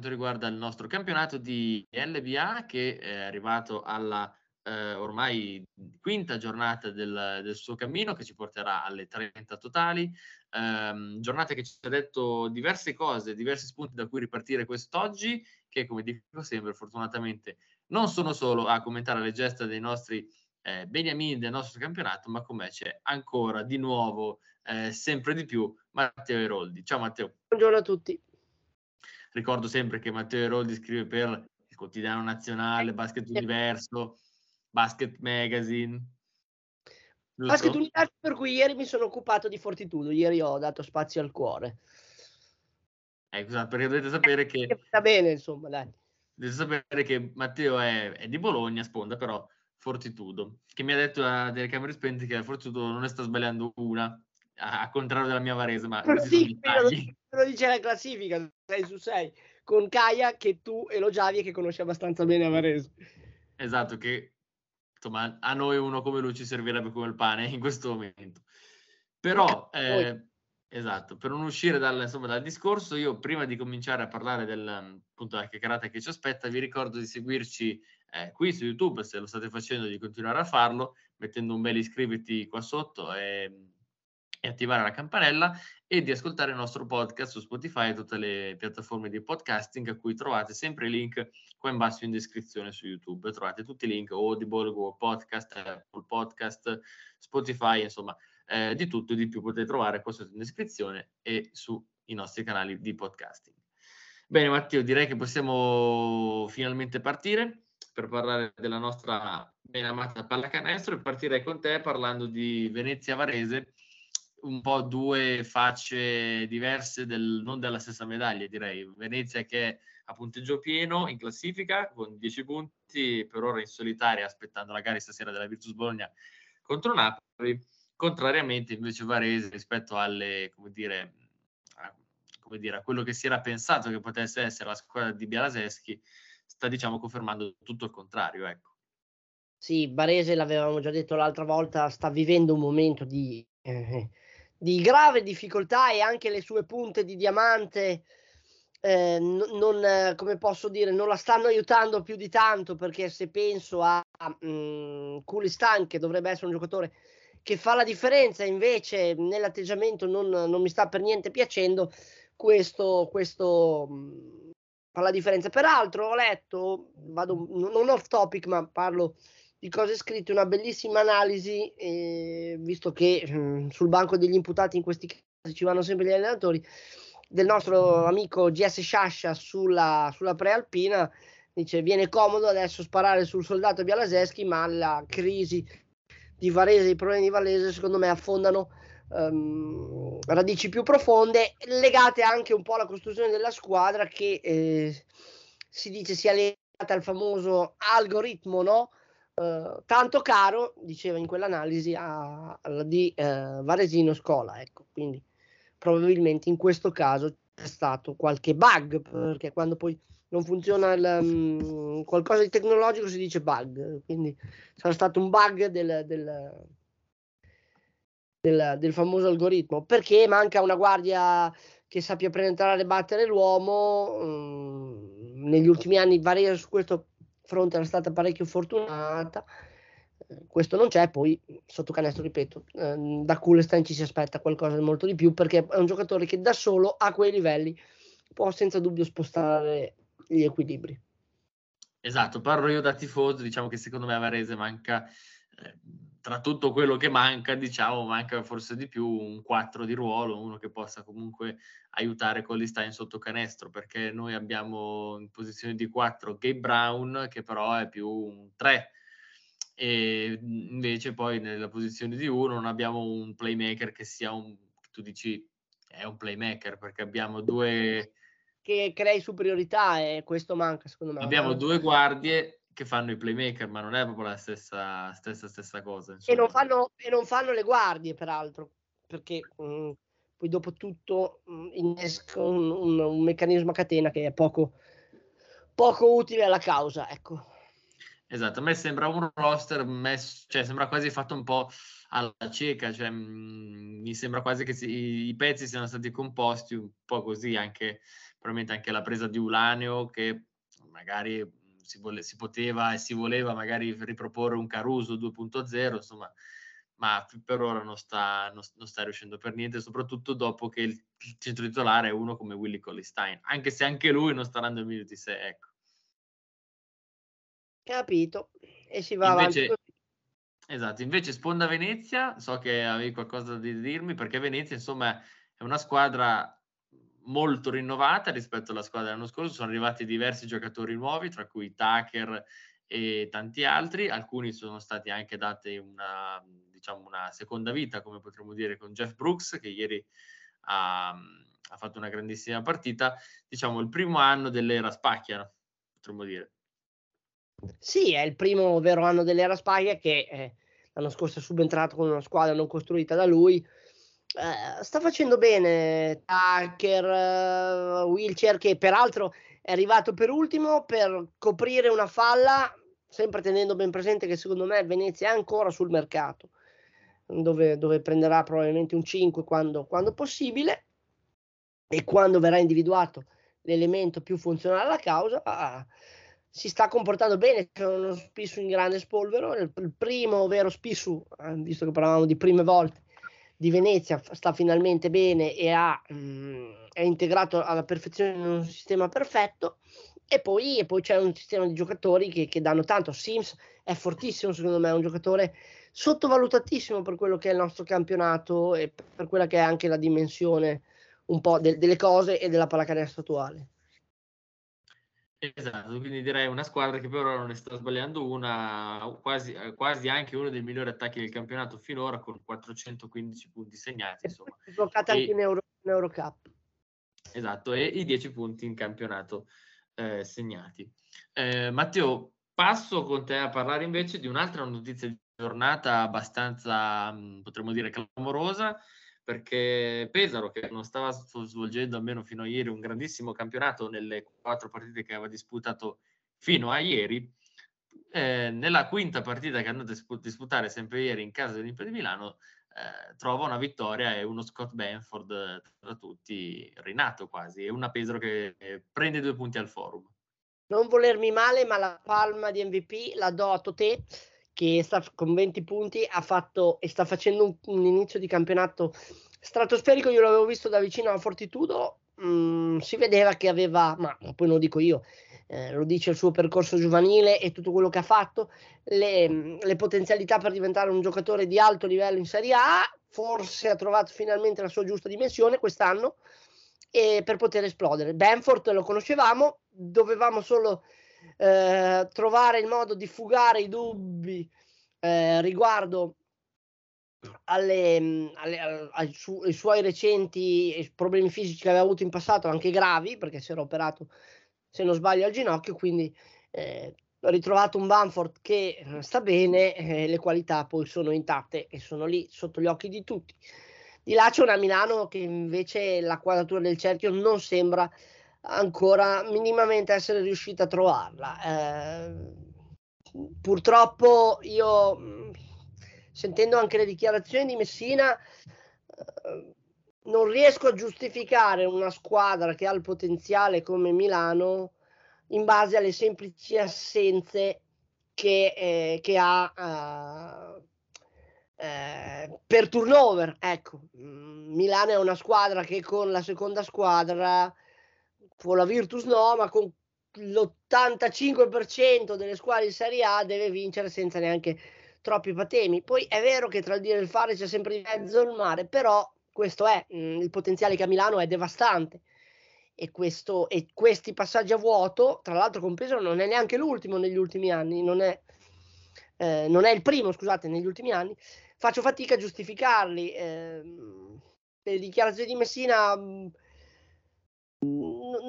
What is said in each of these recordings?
quanto riguarda il nostro campionato di LBA che è arrivato alla eh, ormai quinta giornata del, del, suo cammino che ci porterà alle 30 totali. Eh, giornata che ci ha detto diverse cose, diversi spunti da cui ripartire quest'oggi, che come dico sempre, fortunatamente non sono solo a commentare le gesta dei nostri eh, beniamini del nostro campionato, ma come c'è ancora di nuovo, eh, sempre di più, Matteo Eroldi. Ciao Matteo. Buongiorno a tutti. Ricordo sempre che Matteo Eroldi scrive per il quotidiano nazionale, Basket Universo, Basket Magazine. Giusto? Basket Universo per cui ieri mi sono occupato di Fortitudo, ieri ho dato spazio al cuore. Ecco, esatto, perché dovete sapere che... Va bene, insomma, dai. Dovete sapere che Matteo è, è di Bologna, sponda, però Fortitudo, che mi ha detto a delle camere spente che Fortitudo non ne sta sbagliando una, a, a contrario della mia Varese, ma sì, lo dice la classifica, 6 su 6, con Kaya che tu elogiavi e che conosci abbastanza bene a Varese. Esatto, che insomma a noi uno come lui ci servirebbe come il pane in questo momento. Però, eh, esatto, per non uscire dal, insomma, dal, discorso, io prima di cominciare a parlare del, appunto, della chiacchierata che ci aspetta, vi ricordo di seguirci eh, qui su YouTube, se lo state facendo, di continuare a farlo, mettendo un bel iscriviti qua sotto e, e attivare la campanella e di ascoltare il nostro podcast su Spotify e tutte le piattaforme di podcasting a cui trovate sempre i link qua in basso in descrizione su YouTube. Trovate tutti i link Audible, Google Podcast, Apple Podcast, Spotify, insomma, eh, di tutto e di più potete trovare qua sotto in descrizione e sui nostri canali di podcasting. Bene Matteo, direi che possiamo finalmente partire per parlare della nostra ben amata pallacanestro e partirei con te parlando di Venezia Varese, un po' due facce diverse, del, non della stessa medaglia direi. Venezia che a punteggio pieno in classifica con 10 punti, per ora in solitaria aspettando la gara stasera della Virtus Bologna contro Napoli, contrariamente invece Varese rispetto alle, come dire, a, come dire, a quello che si era pensato che potesse essere la squadra di Bialaseschi, sta diciamo confermando tutto il contrario. Ecco. Sì, Barese, l'avevamo già detto l'altra volta, sta vivendo un momento di, eh, di grave difficoltà e anche le sue punte di diamante eh, non, come posso dire, non la stanno aiutando più di tanto perché se penso a um, Kulistan che dovrebbe essere un giocatore che fa la differenza invece nell'atteggiamento non, non mi sta per niente piacendo questo, questo um, fa la differenza. Peraltro ho letto, vado non off topic, ma parlo di cose scritte, una bellissima analisi, eh, visto che mh, mm, sul banco degli imputati in questi casi ci vanno sempre gli allenatori, del nostro amico GS Sciascia sulla, sulla prealpina. Dice: Viene comodo adesso sparare sul soldato Bialaseschi, ma la crisi di Varese, i problemi di Varese, secondo me affondano um, radici più profonde, legate anche un po' alla costruzione della squadra che eh, si dice sia legata al famoso algoritmo, no? Uh, tanto caro, diceva in quell'analisi, a, a, di uh, Varesino Scola. Ecco, quindi probabilmente in questo caso c'è stato qualche bug, perché quando poi non funziona il, um, qualcosa di tecnologico si dice bug, quindi sarà stato un bug del, del del, del, famoso algoritmo perché manca una guardia che sappia penetrare e battere l'uomo mm, negli ultimi anni Varese su questo fronte era stata parecchio fortunata eh, questo non c'è poi sotto canestro ripeto eh, da Kulestein ci si aspetta qualcosa di molto di più perché è un giocatore che da solo a quei livelli può senza dubbio spostare gli equilibri. Esatto parlo io da tifoso diciamo che secondo me a Varese manca eh, tra tutto quello che manca, diciamo, manca forse di più un 4 di ruolo, uno che possa comunque aiutare Collistein sotto canestro, perché noi abbiamo in posizione di 4 Gabe Brown, che però è più un 3, e invece poi nella posizione di 1 non abbiamo un playmaker che sia un, tu dici, è un playmaker, perché abbiamo due... Che crei superiorità e questo manca secondo me. Abbiamo due guardie che fanno i playmaker, ma non è proprio la stessa, stessa, stessa cosa. E non, fanno, e non, fanno, le guardie, peraltro, perché mh, mm, poi dopo tutto mh, mm, innesca un, un, un, meccanismo a catena che è poco, poco utile alla causa. Ecco. Esatto, a me sembra un roster messo, cioè sembra quasi fatto un po' alla cieca, cioè mh, mm, mi sembra quasi che si, i pezzi siano stati composti un po' così, anche probabilmente anche la presa di Ulaneo che magari si, vole, si poteva e si voleva magari riproporre un Caruso 2.0, insomma, ma per ora non sta, non, non sta, riuscendo per niente, soprattutto dopo che il, il centro titolare è uno come Willy Collistein, anche se anche lui non starà nel minuti 6, ecco. Capito, e si va invece, avanti Esatto, invece Sponda Venezia, so che avevi qualcosa da dirmi, perché Venezia insomma è una squadra molto rinnovata rispetto alla squadra dell'anno scorso, sono arrivati diversi giocatori nuovi, tra cui Tucker e tanti altri, alcuni sono stati anche dati una, diciamo, una seconda vita, come potremmo dire, con Jeff Brooks, che ieri ha, ha fatto una grandissima partita, diciamo il primo anno dell'era Spacchia, potremmo dire. Sì, è il primo vero anno dell'era Spagna che eh, l'anno scorso è subentrato con una squadra non costruita da lui. Eh, sta facendo bene Tucker, uh, Wilcher che peraltro è arrivato per ultimo per coprire una falla, sempre tenendo ben presente che secondo me Venezia è ancora sul mercato, dove, dove prenderà probabilmente un 5 quando, quando possibile e quando verrà individuato l'elemento più funzionale alla causa. Ah, si sta comportando bene, c'è uno Spissu in grande spolvero, il, il primo vero Spissu, eh, visto che parlavamo di prime volte, di Venezia sta finalmente bene e ha, mh, mm, è integrato alla perfezione in un sistema perfetto e poi, e poi c'è un sistema di giocatori che, che, danno tanto. Sims è fortissimo secondo me, è un giocatore sottovalutatissimo per quello che è il nostro campionato e per quella che è anche la dimensione un po' de- delle cose e della pallacanestro attuale. Esatto, quindi direi una squadra che per ora non ne sta sbagliando una, quasi, quasi anche uno dei migliori attacchi del campionato finora con 415 punti segnati. Insomma. Giocata anche in, Euro, in Eurocup. Esatto, e i 10 punti in campionato eh, segnati. Eh, Matteo, passo con te a parlare invece di un'altra notizia di giornata abbastanza, potremmo dire, clamorosa, perché Pesaro, che non stava svolgendo almeno fino a ieri un grandissimo campionato nelle quattro partite che aveva disputato fino a ieri, eh, nella quinta partita che hanno a disputare sempre ieri in casa dell'Impero di Milano, eh, trova una vittoria e uno Scott Benford tra tutti rinato quasi, e una Pesaro che eh, prende due punti al forum. Non volermi male, ma la palma di MVP la do a Totè che sta, con 20 punti ha fatto e sta facendo un, un inizio di campionato stratosferico. Io l'avevo visto da vicino a Fortitudo, mh, mm, si vedeva che aveva, ma poi non lo dico io, eh, lo dice il suo percorso giovanile e tutto quello che ha fatto, le, le, potenzialità per diventare un giocatore di alto livello in Serie A. Forse ha trovato finalmente la sua giusta dimensione quest'anno e per poter esplodere. Benford lo conoscevamo, dovevamo solo eh, trovare il modo di fugare i dubbi eh, riguardo alle, alle, ai, su, ai, suoi recenti problemi fisici che aveva avuto in passato, anche gravi, perché si era operato, se non sbaglio, al ginocchio, quindi eh, ho ritrovato un Bamford che eh, sta bene, eh, le qualità poi sono intatte e sono lì sotto gli occhi di tutti. Di là c'è una Milano che invece la quadratura del cerchio non sembra ancora minimamente essere riuscita a trovarla. Eh, purtroppo io, sentendo anche le dichiarazioni di Messina, eh, non riesco a giustificare una squadra che ha il potenziale come Milano in base alle semplici assenze che, eh, che ha uh, per turnover. Ecco, Milano è una squadra che con la seconda squadra con la Virtus no, ma con l'85% delle squadre in Serie A deve vincere senza neanche troppi patemi. Poi è vero che tra il dire e il fare c'è sempre di mezzo il mare, però questo è, mh, mm, il potenziale che a Milano è devastante. E, questo, e questi passaggi a vuoto, tra l'altro compreso, non è neanche l'ultimo negli ultimi anni, non è, eh, non è il primo, scusate, negli ultimi anni. Faccio fatica a giustificarli. Eh, le dichiarazioni di Messina... Mh, mm,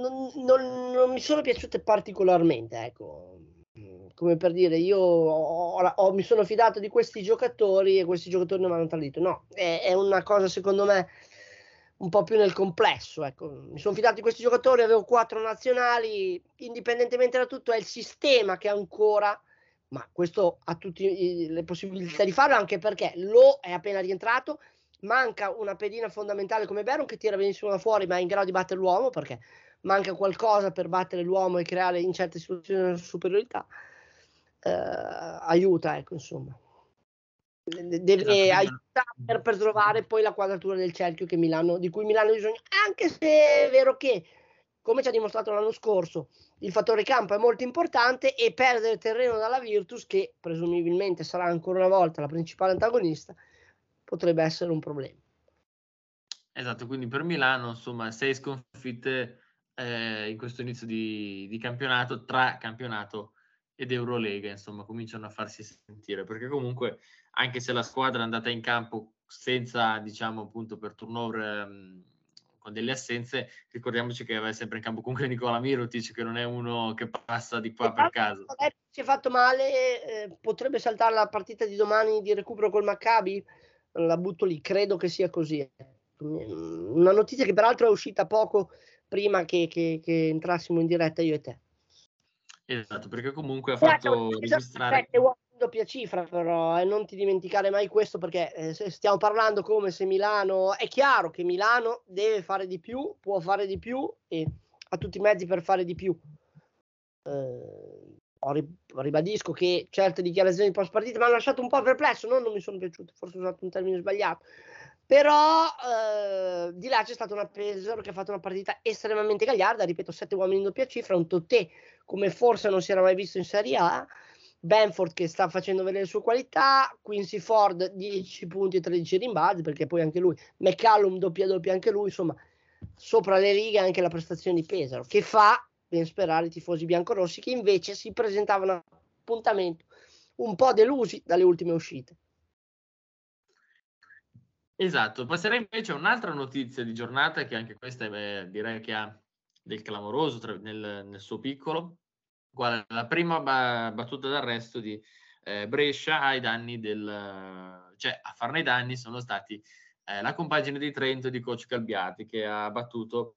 non, non, non, mi sono piaciute particolarmente, ecco. Come per dire, io ho, ho, mi sono fidato di questi giocatori e questi giocatori non mi hanno tradito. No, è, è, una cosa secondo me un po' più nel complesso. Ecco. Mi sono fidato di questi giocatori, avevo quattro nazionali, indipendentemente da tutto, è il sistema che ancora, ma questo ha tutte le possibilità di farlo, anche perché Lo è appena rientrato, manca una pedina fondamentale come Baron che tira benissimo da fuori ma è in grado di battere l'uomo perché manca qualcosa per battere l'uomo e creare in certe situazioni una superiorità eh, aiuta ecco insomma deve esatto. aiutare per trovare poi la quadratura del cerchio che Milano, di cui Milano ha bisogno anche se è vero che come ci ha dimostrato l'anno scorso il fattore campo è molto importante e perdere terreno dalla Virtus che presumibilmente sarà ancora una volta la principale antagonista potrebbe essere un problema esatto quindi per Milano insomma sei sconfitte eh, in questo inizio di, di campionato tra campionato ed Eurolega insomma cominciano a farsi sentire. Perché comunque anche se la squadra è andata in campo senza diciamo appunto per turnover ehm, con delle assenze ricordiamoci che aveva sempre in campo comunque Nicola Mirotic che non è uno che passa di qua per caso. si è fatto male eh, potrebbe saltare la partita di domani di recupero col Maccabi? La butto lì credo che sia così. Una notizia che peraltro è uscita poco prima che, che, che entrassimo in diretta io e te Esatto, perché comunque ha fatto registrare... doppia cifra però, e eh, non ti dimenticare mai questo perché eh, stiamo parlando come se Milano... È chiaro che Milano deve fare di più, può fare di più e ha tutti i mezzi per fare di più. Eh, ribadisco che certe dichiarazioni post partita mi hanno lasciato un po' perplesso, no? non mi sono piaciute, forse ho usato un termine sbagliato, però eh, di là c'è stato una Pesaro che ha fatto una partita estremamente gagliarda, ripeto, sette uomini in doppia cifra, un Tottè come forse non si era mai visto in Serie A, Benford che sta facendo vedere le sue qualità, Quincy Ford 10 punti e 13 rimbalzi, perché poi anche lui, McCallum doppia doppia anche lui, insomma, sopra le righe anche la prestazione di Pesaro, che fa ben sperare i tifosi biancorossi che invece si presentavano appuntamento un po' delusi dalle ultime uscite. Esatto, passerei invece a un'altra notizia di giornata che anche questa è, direi che ha del clamoroso tra, nel, nel, suo piccolo, quale la prima ba- battuta d'arresto di eh, Brescia ai danni del... cioè a farne i danni sono stati eh, la compagine di Trento di coach Calbiati che ha battuto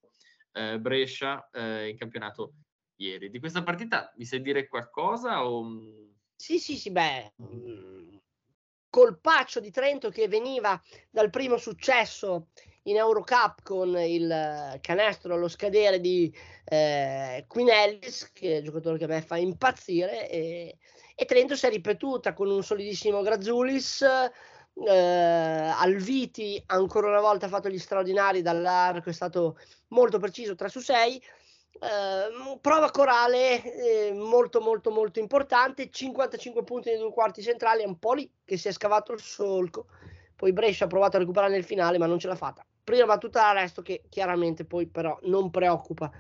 eh, Brescia eh, in campionato ieri. Di questa partita mi sai dire qualcosa? O... Sì, sì, sì, beh, colpaccio di Trento che veniva dal primo successo in Eurocup con il canestro allo scadere di eh, Queen Ellis, che è un giocatore che a me fa impazzire, e, e Trento si è ripetuta con un solidissimo Grazzulis, eh, Alviti ancora una volta ha fatto gli straordinari dall'arco, è stato molto preciso 3 su 6, Uh, prova corale eh, molto molto molto importante 55 punti nei due quarti centrali è un po' lì che si è scavato il solco. Poi Brescia ha provato a recuperare nel finale ma non ce l'ha fatta. Prima battuta d'arresto che chiaramente poi però non preoccupa.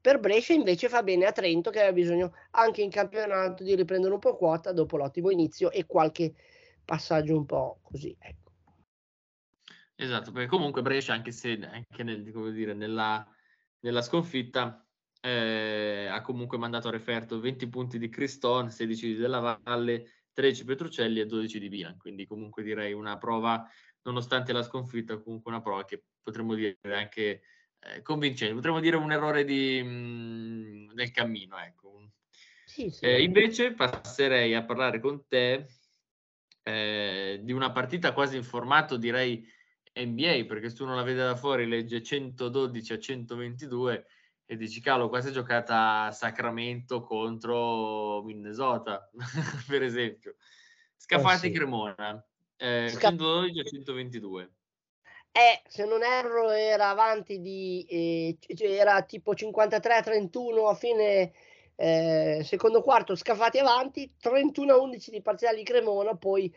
Per Brescia invece fa bene a Trento che aveva bisogno anche in campionato di riprendere un po' quota dopo l'ottimo inizio e qualche passaggio un po' così ecco. esatto perché comunque Brescia anche se anche nel, dire, nella, nella sconfitta eh, ha comunque mandato a referto 20 punti di Criston, 16 di Della Valle, 13 Petrucelli e 12 di Milan, quindi comunque direi una prova, nonostante la sconfitta, comunque una prova che potremmo dire anche eh, convincente, potremmo dire un errore di, mh, mm, nel cammino. Ecco. Sì, sì. Eh, invece passerei a parlare con te eh, di una partita quasi in formato direi NBA, perché se uno la vede da fuori legge 112 a 122 e dici cavolo questa è giocata a Sacramento contro Minnesota per esempio Scafati oh, sì. Cremona eh, Sca- 112 a 122 eh, se non erro era avanti di eh, era tipo 53 a 31 a fine eh, secondo quarto Scafati avanti 31 a 11 di parziali di Cremona poi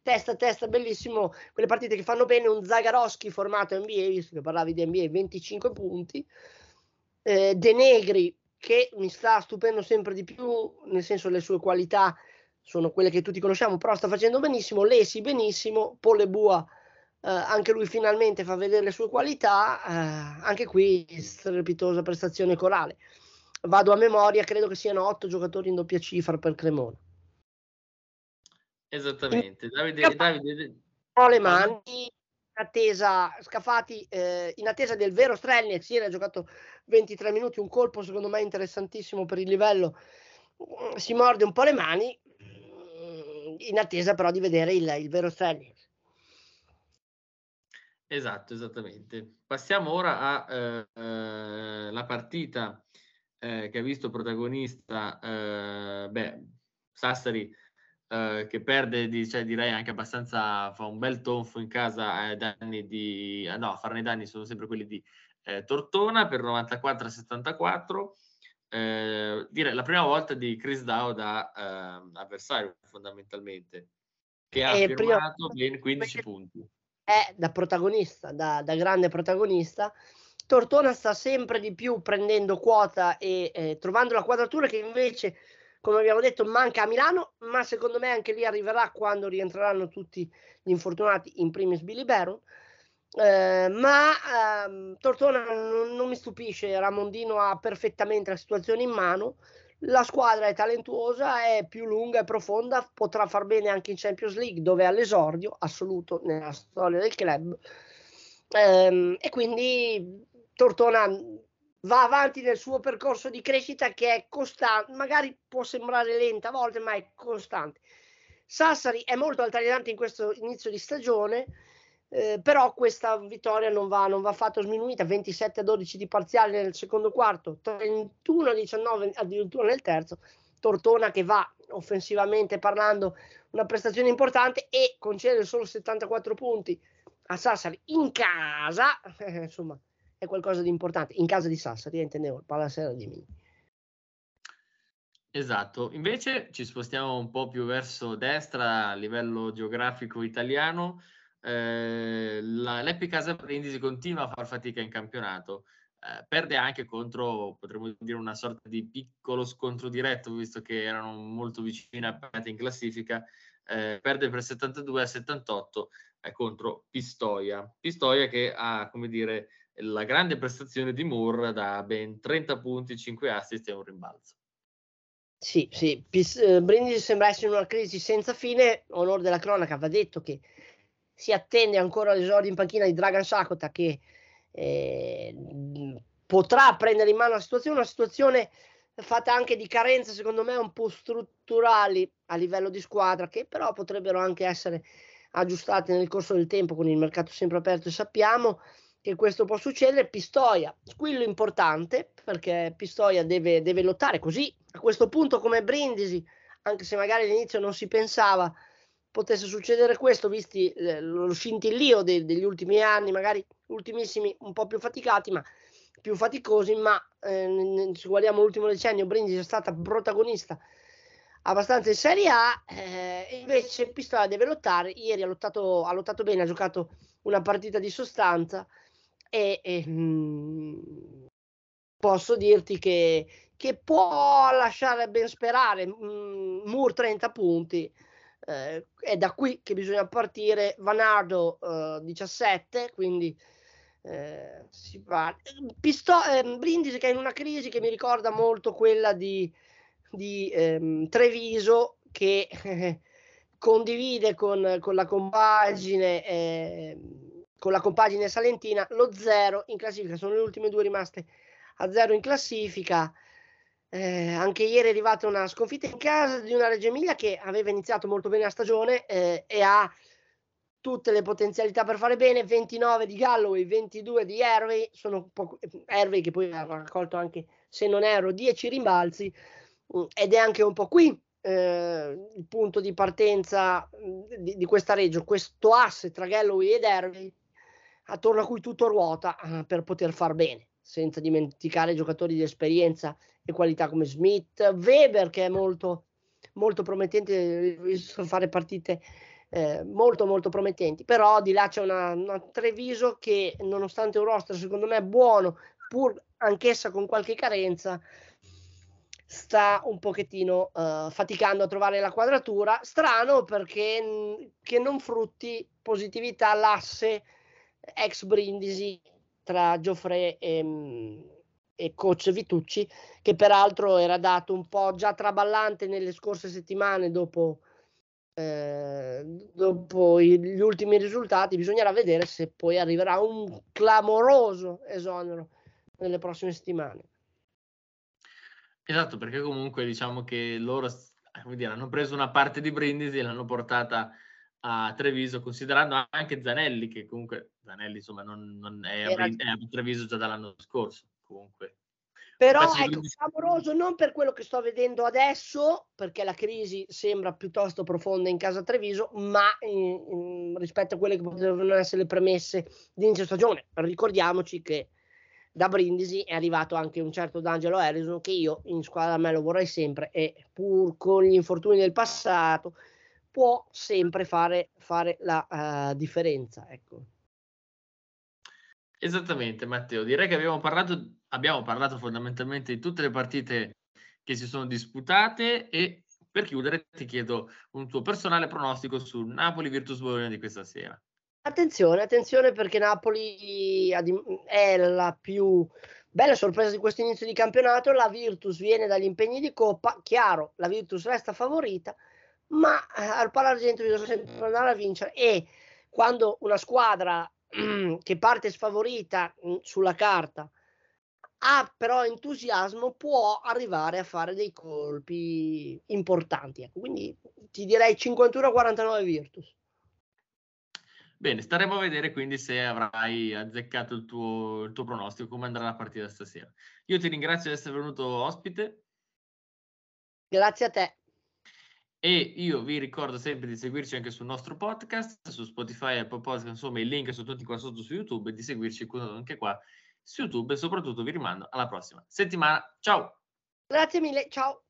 testa a testa bellissimo quelle partite che fanno bene un Zagaroschi formato NBA visto che parlavi di NBA 25 punti eh, De Negri che mi sta stupendo sempre di più, nel senso le sue qualità sono quelle che tutti conosciamo, però sta facendo benissimo, Lesi benissimo, Pole Bua eh, anche lui finalmente fa vedere le sue qualità, eh, anche qui strepitosa prestazione corale. Vado a memoria, credo che siano otto giocatori in doppia cifra per Cremona. Esattamente, Davide, Davide, ho le mani attesa, Scafati eh, in attesa del vero Strelniak, ieri ha giocato 23 minuti, un colpo secondo me interessantissimo per il livello, mm, si morde un po' le mani, mm, in attesa però di vedere il, il vero Strelniak. Esatto, esattamente. Passiamo ora alla eh, partita eh, che ha visto protagonista eh, beh, Sassari eh, che perde, di, cioè, direi anche abbastanza, fa un bel tonfo in casa ai danni di, no, a farne danni sono sempre quelli di eh, Tortona per 94 a 74. Eh, direi la prima volta di Chris Dow da eh, avversario fondamentalmente che ha e firmato ben 15 punti è da protagonista da, da, grande protagonista Tortona sta sempre di più prendendo quota e eh, trovando la quadratura che invece come abbiamo detto manca a Milano ma secondo me anche lì arriverà quando rientreranno tutti gli infortunati in primis Billy Baron eh, ma ehm, Tortona non, non, mi stupisce, Ramondino ha perfettamente la situazione in mano, la squadra è talentuosa, è più lunga e profonda, potrà far bene anche in Champions League dove è all'esordio assoluto nella storia del club. Ehm, e quindi Tortona va avanti nel suo percorso di crescita che è costante, magari può sembrare lenta a volte ma è costante. Sassari è molto altalenante in questo inizio di stagione eh, però questa vittoria non va, non va affatto sminuita, 27 a 12 di parziale nel secondo quarto, 31 a 19 addirittura nel terzo, Tortona che va offensivamente parlando una prestazione importante e concede solo 74 punti a Sassari in casa, insomma è qualcosa di importante, in casa di Sassari, intendevo, Palasera di Mini. Esatto, invece ci spostiamo un po' più verso destra a livello geografico italiano eh, la, l'Epic Casa Brindisi continua a far fatica in campionato. Eh, perde anche contro, potremmo dire, una sorta di piccolo scontro diretto, visto che erano molto vicini a in classifica. Eh, perde per 72 a 78 eh, contro Pistoia. Pistoia che ha, come dire, la grande prestazione di Moore da ben 30 punti, 5 assist e un rimbalzo. Sì, sì, Pis- eh, Brindisi sembra essere in una crisi senza fine. Onore della cronaca va detto che si attende ancora l'esordio in panchina di Dragan Sakota che eh, potrà prendere in mano la situazione, una situazione fatta anche di carenze secondo me un po' strutturali a livello di squadra che però potrebbero anche essere aggiustate nel corso del tempo con il mercato sempre aperto e sappiamo che questo può succedere. Pistoia, squillo importante perché Pistoia deve, deve lottare così a questo punto come Brindisi, anche se magari all'inizio non si pensava potesse succedere questo, visti eh, lo scintillio de- degli ultimi anni, magari ultimissimi un po' più faticati, ma più faticosi, ma eh, se guardiamo l'ultimo decennio, Brindisi è stata protagonista abbastanza in Serie A, eh, invece Pistola deve lottare, ieri ha lottato, ha lottato bene, ha giocato una partita di sostanza e, e mh, mm, posso dirti che, che, può lasciare ben sperare, mh, mm, Mur 30 punti, eh, è da qui che bisogna partire. Vanardo eh, 17, quindi eh, si va. Pisto- ehm, Brindisi che è in una crisi che mi ricorda molto quella di, di ehm, Treviso che condivide con, con, la compagine ehm, con la compagine salentina lo zero in classifica. Sono le ultime due rimaste a zero in classifica. Eh, anche ieri è arrivata una sconfitta in casa di una Reggio Emilia che aveva iniziato molto bene la stagione eh, e ha tutte le potenzialità per fare bene. 29 di Galloway, 22 di Hervey, sono poco, Hervey che poi ha raccolto anche, se non ero, 10 rimbalzi mm, ed è anche un po' qui eh, il punto di partenza mm, di, di, questa Reggio, questo asse tra Galloway ed Hervey attorno a cui tutto ruota uh, per poter far bene, senza dimenticare giocatori di esperienza e qualità come Smith, Weber che è molto, molto promettente, visto fare partite eh, molto molto promettenti, però di là c'è una, una Treviso che nonostante un roster secondo me buono, pur anch'essa con qualche carenza, sta un pochettino uh, faticando a trovare la quadratura. Strano perché n- che non frutti positività l'asse ex Brindisi tra Geoffrey e, mm, e coach Vitucci, che peraltro era dato un po' già traballante nelle scorse settimane dopo, eh, dopo gli ultimi risultati. Bisognerà vedere se poi arriverà un clamoroso esonero nelle prossime settimane. Esatto, perché comunque diciamo che loro dire, hanno preso una parte di Brindisi e l'hanno portata a Treviso, considerando anche Zanelli, che comunque Zanelli insomma non, non è, a, è, a, Treviso già dall'anno scorso. Comunque. Però ecco, clamoroso non per quello che sto vedendo adesso, perché la crisi sembra piuttosto profonda in casa Treviso, ma in, in, rispetto a quelle che potevano essere le premesse di inizio stagione. Ricordiamoci che da Brindisi è arrivato anche un certo D'Angelo Harrison che io in squadra me lo vorrei sempre e pur con gli infortuni del passato può sempre fare, fare la uh, differenza. Ecco. Esattamente Matteo, direi che abbiamo parlato, abbiamo parlato fondamentalmente di tutte le partite che si sono disputate e per chiudere ti chiedo un tuo personale pronostico su Napoli Virtus Bologna di questa sera. Attenzione, attenzione perché Napoli è la più bella sorpresa di questo inizio di campionato. La Virtus viene dagli impegni di Coppa, chiaro, la Virtus resta favorita, ma eh, al Palagento bisogna sempre andare a vincere e quando una squadra che parte sfavorita mm, sulla carta ha però entusiasmo può arrivare a fare dei colpi importanti. Ecco. Quindi ti direi 51-49 Virtus. Bene, staremo a vedere quindi se avrai azzeccato il tuo, il tuo pronostico, come andrà la partita stasera. Io ti ringrazio di essere venuto ospite. Grazie a te. E io vi ricordo sempre di seguirci anche sul nostro podcast, su Spotify, Apple Podcast, insomma i link sono tutti qua sotto su YouTube e di seguirci anche qua su YouTube e soprattutto vi rimando alla prossima settimana. Ciao! Grazie mille, ciao!